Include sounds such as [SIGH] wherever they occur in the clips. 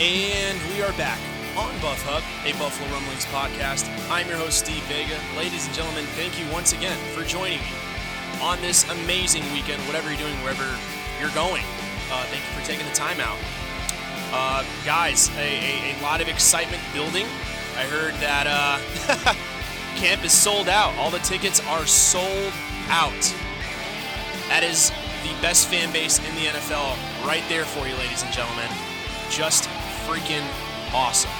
And we are back on Buff Hub, a Buffalo Rumblings podcast. I'm your host, Steve Vega. Ladies and gentlemen, thank you once again for joining me on this amazing weekend, whatever you're doing, wherever you're going. Uh, thank you for taking the time out. Uh, guys, a, a, a, lot of excitement building. I heard that uh, [LAUGHS] camp is sold out. All the tickets are sold out. That is the best fan base in the NFL right there for you, ladies and gentlemen. Just freaking awesome.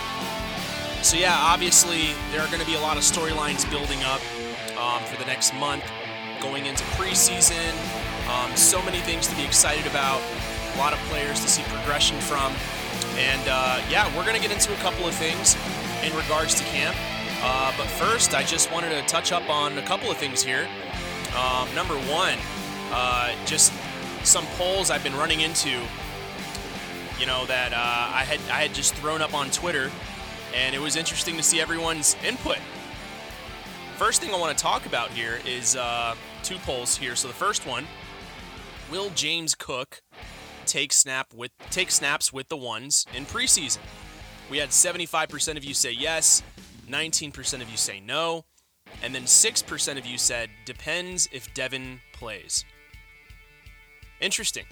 So, yeah, obviously, there are going to be a lot of storylines building up um, for the next month, going into preseason. Um, so many things to be excited about, a lot of players to see progression from. And uh, yeah, we're going to get into a couple of things in regards to camp. Uh, but first, I just wanted to touch up on a couple of things here. Um, number one, uh, just some polls I've been running into. You know that uh, I had I had just thrown up on Twitter, and it was interesting to see everyone's input. First thing I want to talk about here is uh, two polls here. So the first one: Will James Cook take snap with take snaps with the ones in preseason? We had 75% of you say yes, 19% of you say no, and then 6% of you said depends if Devin plays. Interesting.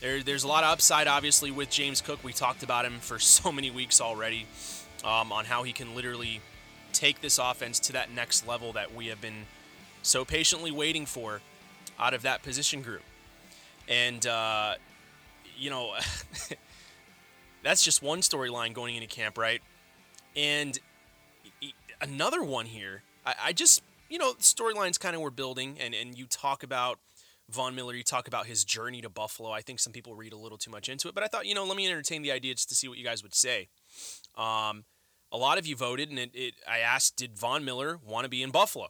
There, there's a lot of upside, obviously, with James Cook. We talked about him for [LAUGHS] so many weeks already um, on how he can literally take this offense to that next level that we have been so patiently waiting for out of that position group. And, uh, you know, [LAUGHS] that's just one storyline going into camp, right? And another one here, I, I just, you know, storylines kind of were building, and, and you talk about Von Miller, you talk about his journey to Buffalo. I think some people read a little too much into it, but I thought, you know, let me entertain the idea just to see what you guys would say. Um, a lot of you voted, and it, it, I asked, did Von Miller want to be in Buffalo?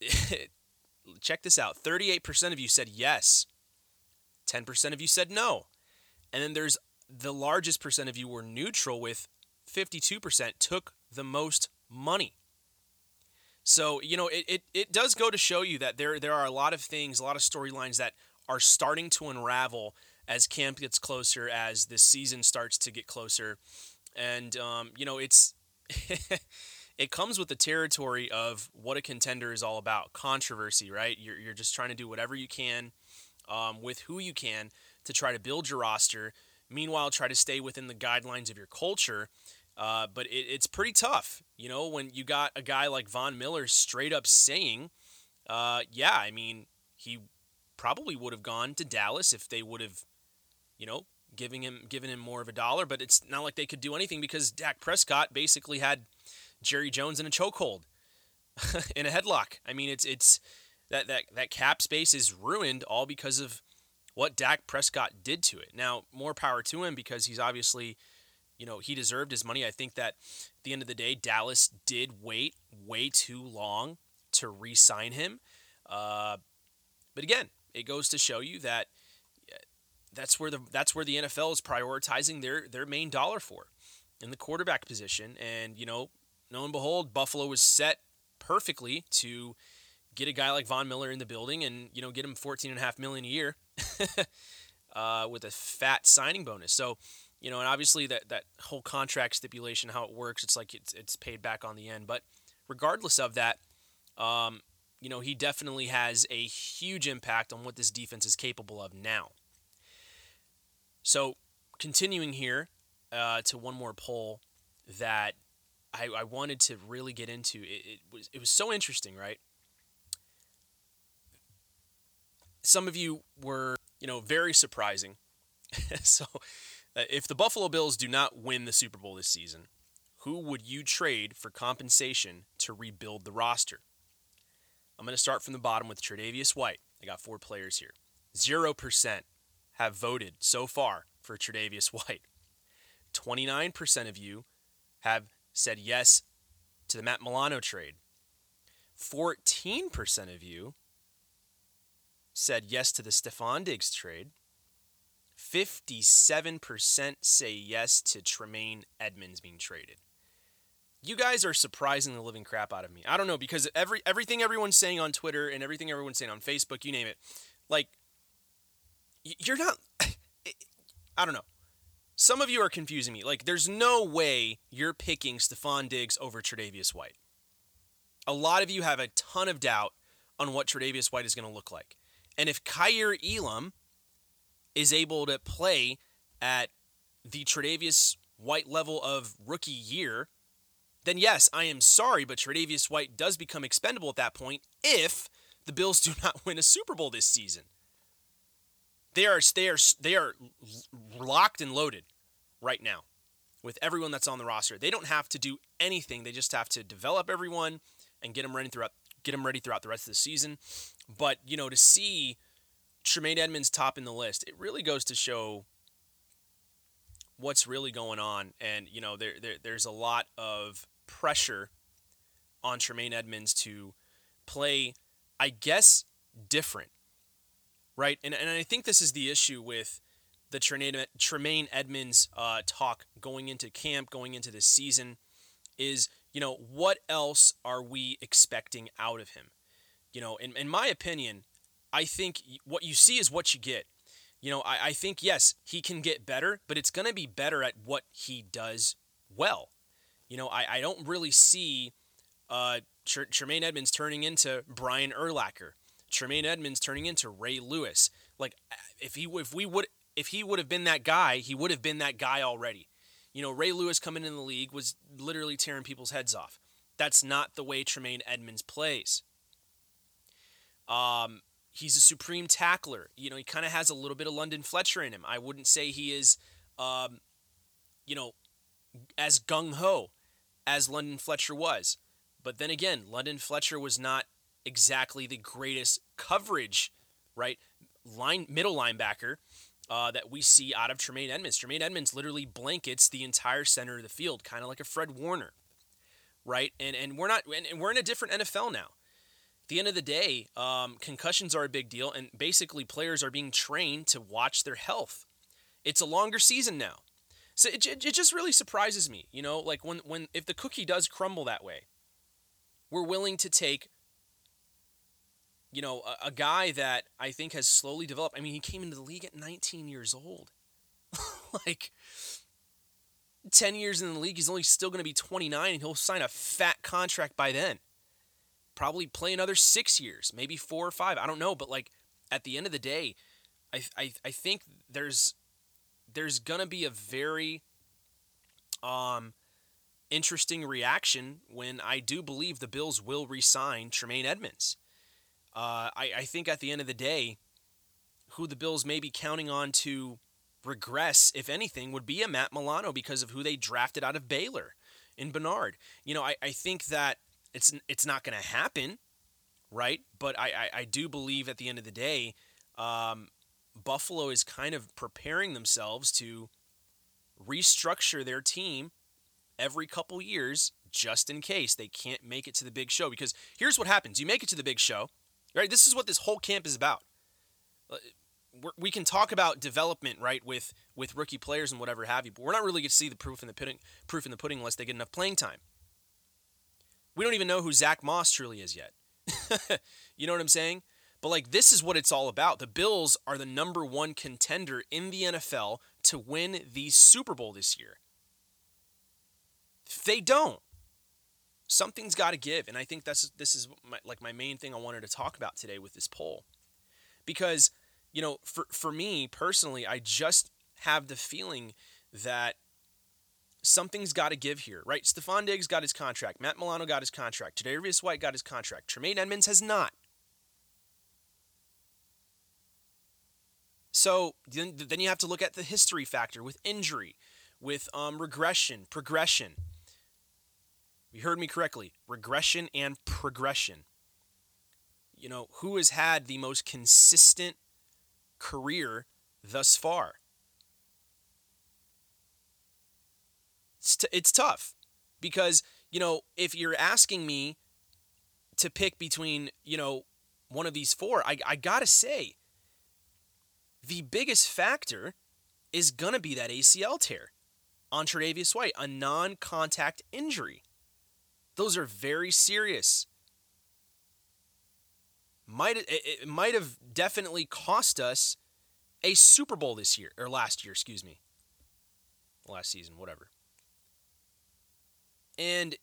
[LAUGHS] Check this out 38% of you said yes, 10% of you said no. And then there's the largest percent of you were neutral, with 52% took the most money. So, you know, it, it, it does go to show you that there, there are a lot of things, a lot of storylines that are starting to unravel as camp gets closer, as the season starts to get closer. And, um, you know, it's. [LAUGHS] it comes with the territory of what a contender is all about controversy, right? You're, you're just trying to do whatever you can um, with who you can to try to build your roster. Meanwhile, try to stay within the guidelines of your culture uh, but it, it's pretty tough, you know, when you got a guy like Von Miller straight up saying, uh, yeah, I mean, he probably would have gone to Dallas if they would have, you know, giving him given him more of a dollar. But it's not like they could do anything because Dak Prescott basically had Jerry Jones in a chokehold, [LAUGHS] in a headlock. I mean, it's it's that that that cap space is ruined all because of what Dak Prescott did to it. Now, more power to him because he's obviously you know, he deserved his money. I think that at the end of the day, Dallas did wait way too long to re sign him. Uh, but again, it goes to show you that that's where the that's where the NFL is prioritizing their their main dollar for in the quarterback position. And you know, lo and behold, Buffalo was set perfectly to get a guy like Von Miller in the building and you know get him 14 and a half million a year [LAUGHS] uh, with a fat signing bonus. So you know, and obviously that that whole contract stipulation, how it works, it's like it's it's paid back on the end. But regardless of that, um, you know, he definitely has a huge impact on what this defense is capable of now. So, continuing here uh, to one more poll that I, I, wanted to really get into. It, it was it was so interesting, right? Some of you were, you know, very surprising. [LAUGHS] so Uh, if the Buffalo Bills do not win the Super Bowl this season, who would you trade for compensation to rebuild the roster? I'm going to start from the bottom with Tre'Davious White. I got four players here. 0% have voted so far for Tre'Davious [LAUGHS] White. 29% of you have said yes to the Matt Milano trade. 14% of you said yes to the Stefon Diggs trade. 57% say yes to Tremaine Edmunds being traded. You guys are surprising the living crap out of me. I don't know because every everything everyone's saying on Twitter and everything everyone's saying on Facebook, you name it, like you're not. [LAUGHS] I don't know. some of you are confusing me. Like, there's no way you're picking Stefon Diggs over Tre'Davious White. A lot of you have a ton of doubt on what Tre'Davious White is going to look like. And if Kaiir Elam is able to play at the Tre'Davious White level of rookie year, then yes, I am sorry, but Tre'Davious White does become expendable at that point if the Bills do [LAUGHS] not win a Super Bowl this season. They are they are they are locked and loaded right now with everyone that's on the roster. They don't have to do anything. They just have to develop everyone and get them ready throughout get them ready throughout the rest of the season. But you know, to see Tremaine Edmunds top in the list, it really goes to show what's really going on. And you know, there, there there's a lot of pressure on Tremaine Edmunds to play, I guess, different, right? And and I think this is the issue with the Tremaine Edmunds uh, talk going into camp, going into this season, is you know what else are we expecting out of him? You know, in in my opinion, I think what you see is what you get. You know, I, I think, yes, he can get better, but it's going to be better at what he does well. You know, I, I don't really see uh, Tremaine Edmunds turning into Brian Urlacher, Tremaine Edmunds turning into Ray Lewis. Like, if he if we would if he would have been that guy, he would have been that guy already. You know, Ray Lewis coming in the league was literally tearing people's heads off. That's not the way Tremaine Edmunds plays. Um, he's a supreme tackler. You know, he kind of has a little bit of London Fletcher in him. I wouldn't say he is, um, you know, as gung ho as London Fletcher was. But then again, London Fletcher was not exactly the greatest coverage, right? Line middle linebacker uh, that we see out of Tremaine Edmunds. Tremaine Edmunds literally blankets the entire center of the field, kind of like a Fred Warner, right? And and we're not, and we're in a different NFL now the end of the day, um, concussions are a big deal, and basically players are being trained to watch their health. It's a longer season now, so it, it, it just really surprises me. You know, like when when if the cookie does crumble that way, we're willing to take. You know, a, a guy that I think has slowly developed. I mean, he came into the league at 19 years old. [LAUGHS] like, 10 years in the league, he's only still going to be 29 and he'll sign a fat contract by then probably play another six years, maybe four or five. I don't know, but like at the end of the day, I I, I think there's there's gonna be a very um interesting reaction when I do believe the Bills will re-sign Tremaine Edmunds. Uh, I, I think at the end of the day, who the Bills may be counting on to regress, if anything, would be a Matt Milano because of who they drafted out of Baylor in Bernard. You know, I, I think that it's it's not going to happen, right? But I, I, I do believe at the end of the day, um, Buffalo is kind of preparing themselves to restructure their team every couple years just in case they can't make it to the big show. Because here's what happens: you make it to the big show, right? This is what this whole camp is about. Uh, we can talk about development, right, with with rookie players and whatever have you, but we're not really going to see the proof in the pudding, proof in the pudding unless they get enough playing time. We don't even know who Zach Moss truly is yet. [LAUGHS] you know what I'm saying? But like this is what it's all about. The Bills are the number one contender in the NFL to win the Super Bowl this year. If they don't, something's got to give, and I think that's this is my, like my main thing I wanted to talk about today with this poll, because you know for for me personally, I just have the feeling that something's got to give here, right? Stefon Diggs got his contract. Matt Milano got his contract. Tre'Davious White got his contract. Tremaine Edmunds has not. So then, then you have to look at the history factor with injury, with um, regression, progression. You heard me correctly. Regression and progression. You know, who has had the most consistent career thus far? It's, t- it's tough because, you know, if you're asking me to pick between, you know, one of these four, I, I got to say, the biggest factor is to be that ACL tear on Tre'Davious White, a non contact injury. Those are very serious. Might it, it might have definitely cost us a Super Bowl this year or last year, excuse me. last season, whatever. And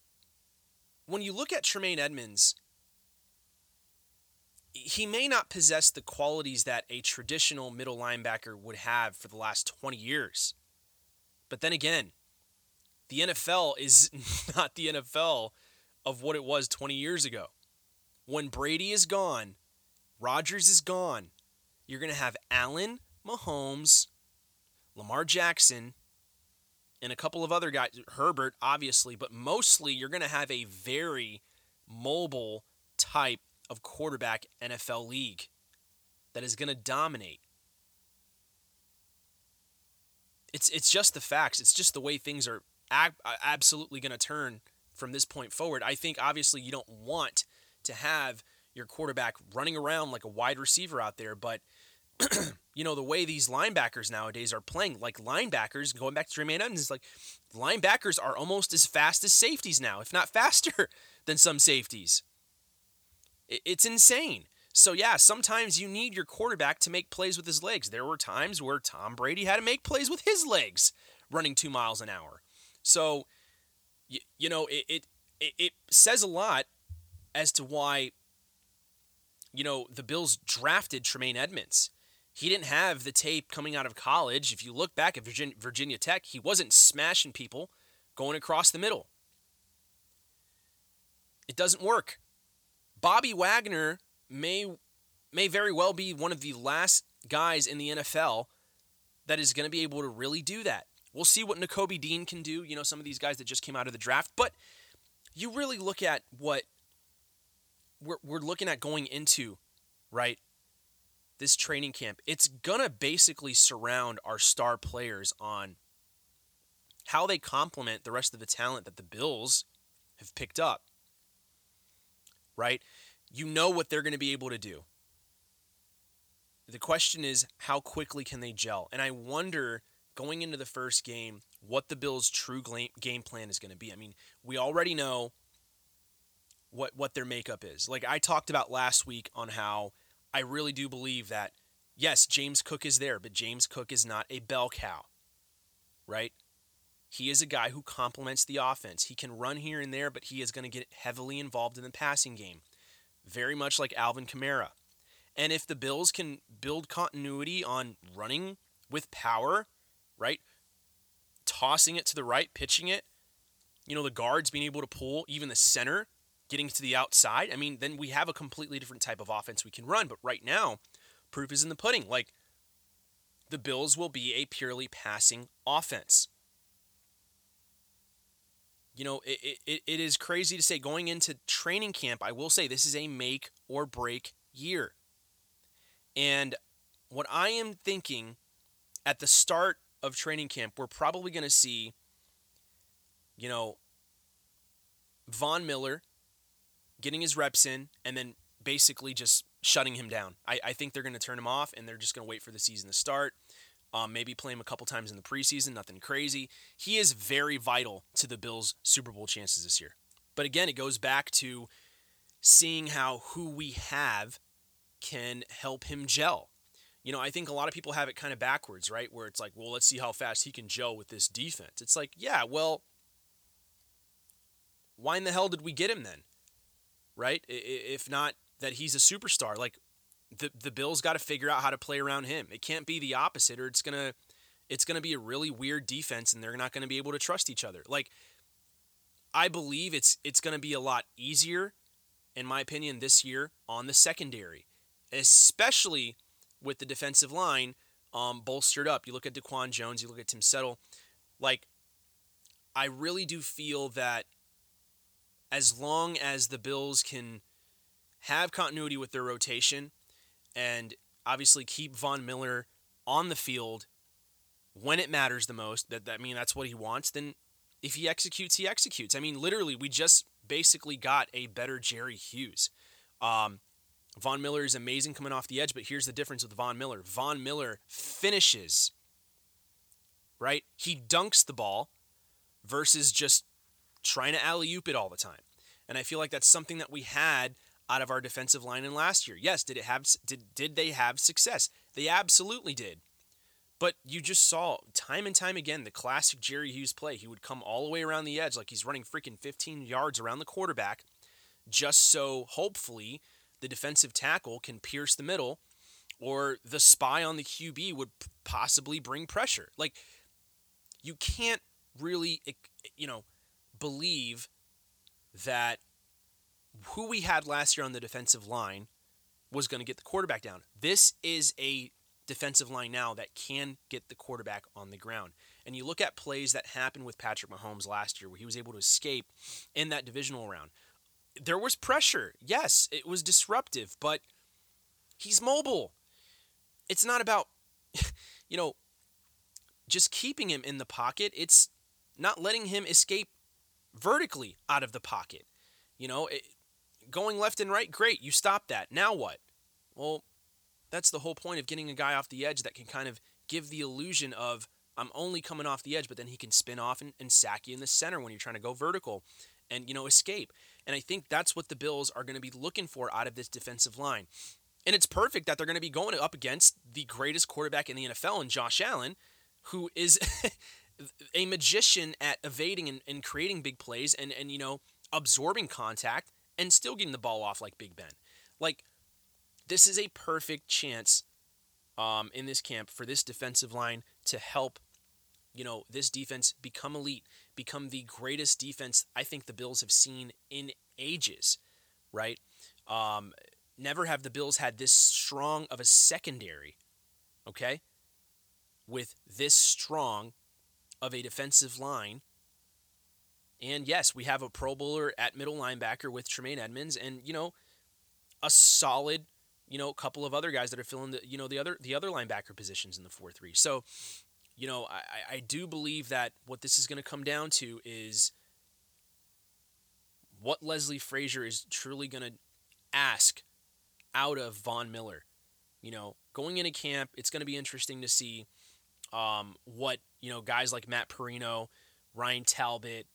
when you look at Tremaine Edmunds, he may not possess the qualities that a traditional middle linebacker would have for the last 20 years. But then again, the NFL is [LAUGHS] not the NFL of what it was 20 years ago. When Brady is gone, Rodgers is gone, you're going to have Allen, Mahomes, Lamar Jackson, and a couple of other guys, Herbert, obviously, but mostly you're going to have a very mobile type of quarterback NFL league that is going to dominate. It's it's just the facts. It's just the way things are ab- uh, absolutely going to turn from this point forward. I think obviously you don't want to have your quarterback running around like a wide receiver out there, but [CLEARS THROAT] you know the way these linebackers nowadays are playing, like linebackers, going back to Tremaine Edmunds, is like linebackers are almost as fast as safeties now, if not faster [LAUGHS] than some safeties. It's insane. So, yeah, sometimes you need your quarterback to make plays with his legs. There were times where Tom Brady had to make plays with his legs running two miles an hour. So, you, you know, it, it, it says a lot as to why, you know, the Bills drafted Tremaine Edmunds. He didn't have the tape coming out of college. If you look back at Virginia, Virginia Tech, he wasn't smashing people going across the middle. It doesn't work. Bobby Wagner may may very well be one of the last guys in the NFL that is going to be able to really do that. We'll see what Nakobe Dean can do, you know, some of these guys that just came out of the draft, but you really look at what we're, we're looking at going into, right? This training camp. It's going to basically surround our star players on how they complement the rest of the talent that the Bills have picked up right? You know what they're going to be able to do. The question is, how quickly can they gel? And I wonder going into the first game what the Bills' true game plan is going to be. I mean, we already know what what their makeup is. Like I talked about last week on how I really do believe that yes, James Cook is there, but James Cook is not a bell cow. Right? He is a guy who complements the offense. He can run here and there, but he is going to get heavily involved in the passing game, very much like Alvin Kamara. And if the Bills can build continuity on running with power, right? Tossing it to the right, pitching it, you know, the guards being able to pull, even the center getting to the outside, I mean, then we have a completely different type of offense we can run. But right now, proof is in the pudding. Like, the Bills will be a purely passing offense you know, it, it, it is crazy to say going into training camp, I will say this is a make or break year. And what I am thinking at the start of training camp, we're probably going to see, you know, Von Miller getting his reps in and then basically just shutting him down. I, I think they're going to turn him off and they're just going to wait for the season to start. Um, maybe play him a couple times in the preseason, nothing crazy. He is very vital to the Bills' Super Bowl chances this year. But again, it goes back to seeing how who we have can help him gel. You know, I think a lot of people have it kind of backwards, right? Where it's like, well, let's see how fast he can gel with this defense. It's like, yeah, well, why in the hell did we get him then? Right? If not that he's a superstar, like the the Bills got to figure out how to play around him. It can't be the opposite, or it's gonna it's gonna be a really weird defense, and they're not gonna be able to trust each other. Like I believe it's it's gonna be a lot easier, in my opinion, this year on the secondary, especially with the defensive line um, bolstered up. You look at DaQuan Jones, you look at Tim Settle, like I really do feel that as long as the Bills can have continuity with their rotation and obviously keep Von Miller on the field when it matters the most. That, that I mean, that's what he wants. Then if he executes, he executes. I mean, literally, we just basically got a better Jerry Hughes. Um, Von Miller is amazing coming off the edge, but here's the difference with Von Miller. Von Miller finishes, right? He dunks the ball versus just trying to alley oop it all the time. And I feel like that's something that we had out of our defensive line in last year. Yes, did it have did did they have success? They absolutely did. But you just saw time and time again the classic Jerry Hughes play. He would come all the way around the edge like he's running freaking 15 yards around the quarterback just so hopefully the defensive tackle can pierce the middle or the spy on the QB would possibly bring pressure. Like you can't really you know believe that who we had last year on the defensive line was going to get the quarterback down. This is a defensive line now that can get the quarterback on the ground. And you look at plays that happened with Patrick Mahomes last year where he was able to escape in that divisional round. There was pressure. Yes, it was disruptive, but he's mobile. It's not about, [LAUGHS] you know, just keeping him in the pocket. It's not letting him escape vertically out of the pocket. You know, it, going left and right, great. You stop that. Now what? Well, that's the whole point of getting a guy off the edge that can kind of give the illusion of I'm only coming off the edge, but then he can spin off and, and sack you in the center when you're trying to go vertical and, you know, escape. And I think that's what the Bills are going to be looking for out of this defensive line. And it's perfect that they're going to be going up against the greatest quarterback in the NFL in Josh Allen, who is [LAUGHS] a magician at evading and, and creating big plays and, and, you know, absorbing contact and still getting the ball off like Big Ben. Like, this is a perfect chance um, in this camp for this defensive line to help, you know, this defense become elite, become the greatest defense I think the Bills have seen in ages, right? Um, never have the Bills had this strong of a secondary, okay? With this strong of a defensive line. And yes, we have a Pro Bowler at middle linebacker with Tremaine Edmunds, and you know, a solid, you know, couple of other guys that are filling the, you know, the other the other linebacker positions in the four three. So, you know, I, I do believe that what this is going to come down to is what Leslie Frazier is truly going to ask out of Von Miller. You know, going into camp, it's going to be interesting to see um, what you know guys like Matt Parrino, Ryan Talbot.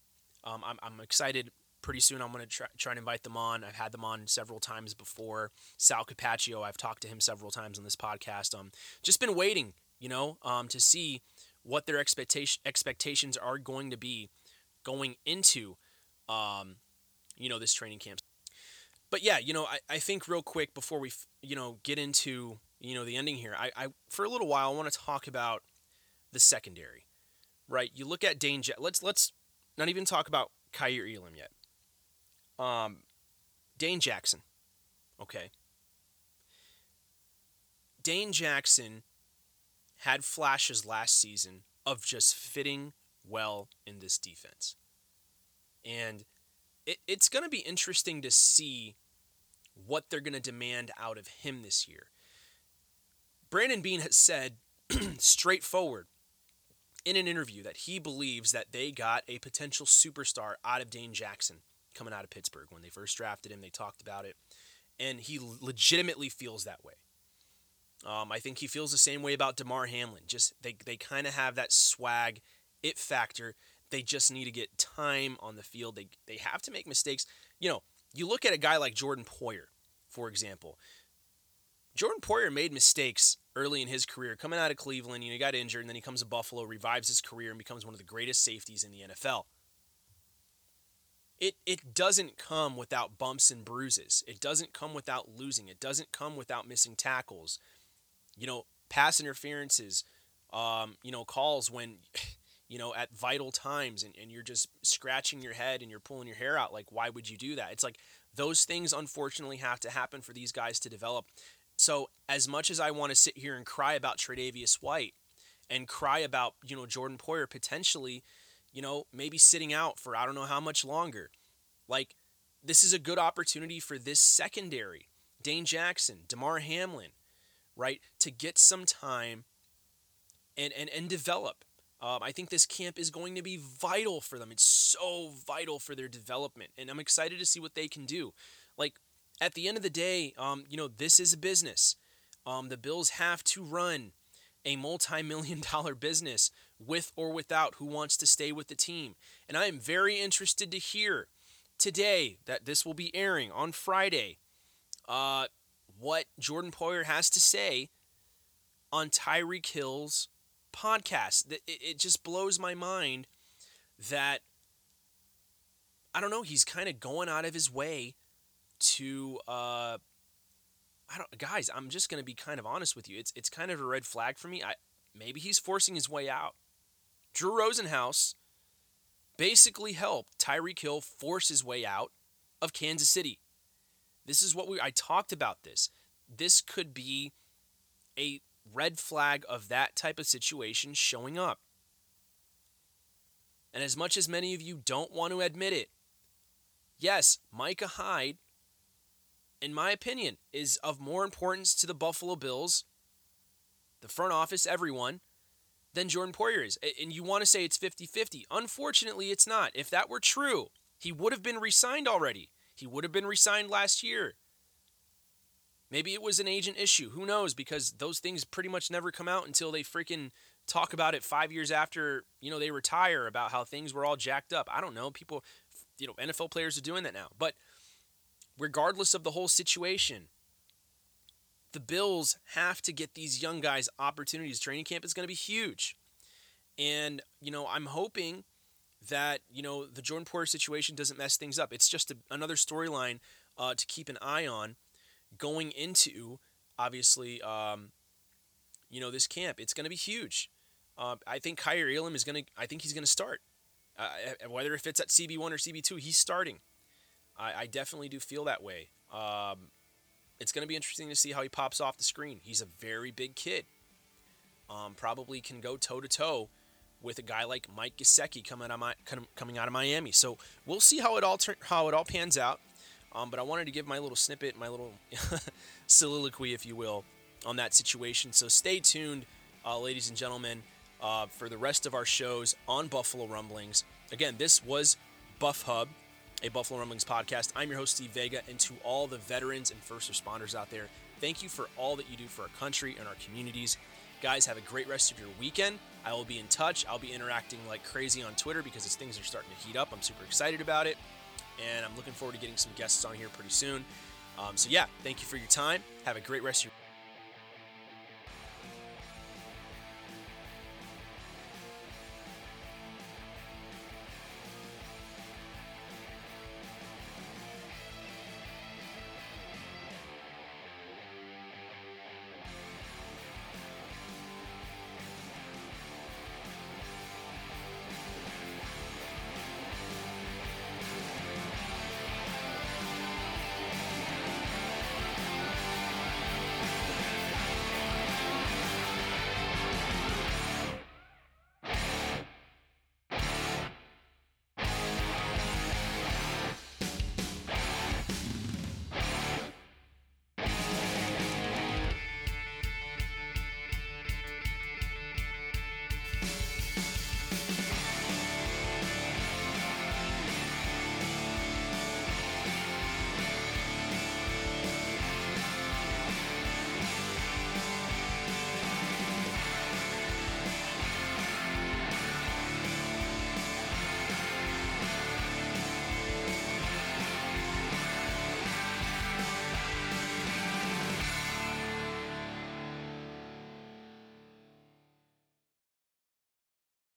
Um, I'm, I'm excited. Pretty soon, I'm going to try, try and invite them on. I've had them on several times before. Sal Capaccio, I've talked to him several times on this podcast. Um, just been waiting, you know, um, to see what their expectation expectations are going to be going into, um, you know, this training camp. But yeah, you know, I, I think real quick before we, you know, get into you know the ending here, I, I for a little while I want to talk about the secondary, right? You look at Dane. let's let's not even talk about Kaiir Elam yet. Um, Dane Jackson, okay. Dane Jackson had flashes last season of just fitting well in this defense, and it, it's going to be interesting to see what they're going to demand out of him this year. Brandon Beane has said [CLEARS THROAT] straightforward in an interview that he believes that they got a potential superstar out of Dane Jackson coming out of Pittsburgh. When they first drafted him, they talked about it, and he legitimately feels that way. Um, I think he feels the same way about Damar Hamlin. Just they they kind of have that swag, it factor. They just need to get time on the field. They they have to make mistakes. You know, you look at a guy like Jordan Poyer, for example. Jordan Poyer made mistakes early in his career, coming out of Cleveland. You know, he got injured, and then he comes to Buffalo, revives his career, and becomes one of the greatest safeties in the NFL. It it doesn't come without bumps and bruises. It doesn't come without losing. It doesn't come without missing tackles. You know, pass interferences. Um, you know, calls when, [LAUGHS] you know, at vital times, and, and you're just scratching your head and you're pulling your hair out. Like, why would you do that? It's like those things unfortunately have to happen for these guys to develop. So as much as I want to sit here and cry about Tre'Davious White and cry about, you know, Jordan Poyer potentially, you know, maybe sitting out for I don't know how much longer. Like this is a good opportunity for this secondary. Dane Jackson, Damar Hamlin, right? To get some time and and, and develop. Um, I think this camp is going to be vital for them. It's so vital for their development. And I'm excited to see what they can do. Like at the end of the day, um, you know, this is a business. Um, the Bills have to run a multi million [LAUGHS] dollar business with or without who wants to stay with the team. And I am very interested to hear today that this will be airing on Friday uh, what Jordan Poyer has to say on Tyreek Hill's podcast. It, it just blows my mind that I don't know. He's kind of going out of his way to. Uh, I don't, guys. I'm just gonna be kind of honest with you. It's it's kind of a red flag for me. I maybe he's forcing his way out. Drew Rosenhaus basically helped Tyreek Hill force his way out of Kansas City. This is what we I talked about this. This could be a red flag of that type of situation showing up. And as much as many of you don't want to admit it, yes, Micah Hyde, in my opinion, is of more importance to the Buffalo Bills, the front office, everyone, than Jordan Poyer is. And you want to say it's 50 50. Unfortunately, it's not. If that were true, he would have been re signed already. He would have been re signed last year. Maybe it was an agent issue. Who knows? Because those things pretty much never come out until they freaking talk about it five years after you know they retire about how things were all jacked up. I don't know. People, you know, NFL players are doing that now. But regardless of the whole situation, the Bills have to get these young guys opportunities. Training camp is going to be huge. And, you know, I'm hoping that, you know, the Jordan Poyer situation doesn't mess things up. It's just a, another storyline uh, to keep an eye on going into, obviously, um, you know, this camp. It's going to be huge. Uh, I think Kaiir Elam is going to, I think he's going to start. Uh, whether if it's at CB1 or CB2, he's starting. I, I definitely do feel that way. Um, it's going to be interesting to see how he pops off the screen. He's a very big kid. Um, probably can go toe to toe with a guy like Mike Gesicki coming out of my, coming out of Miami. So we'll see how it all turn, how it all pans out. Um, but I wanted to give my little snippet, my little [LAUGHS] soliloquy, if you will, on that situation. So stay tuned, uh, ladies and gentlemen, uh, for the rest of our shows on Buffalo Rumblings. Again, this was Buff Hub a Buffalo Rumblings podcast. I'm your host, Steve Vega, and to all the veterans and first responders out there, thank you for all that you do for our country and our communities. Guys, have a great rest of your weekend. I will be in touch. I'll be interacting like crazy on Twitter because as things are starting to heat up, I'm super excited about it. And I'm looking forward to getting some guests on here pretty soon. Um, so, yeah, thank you for your time. Have a great rest of your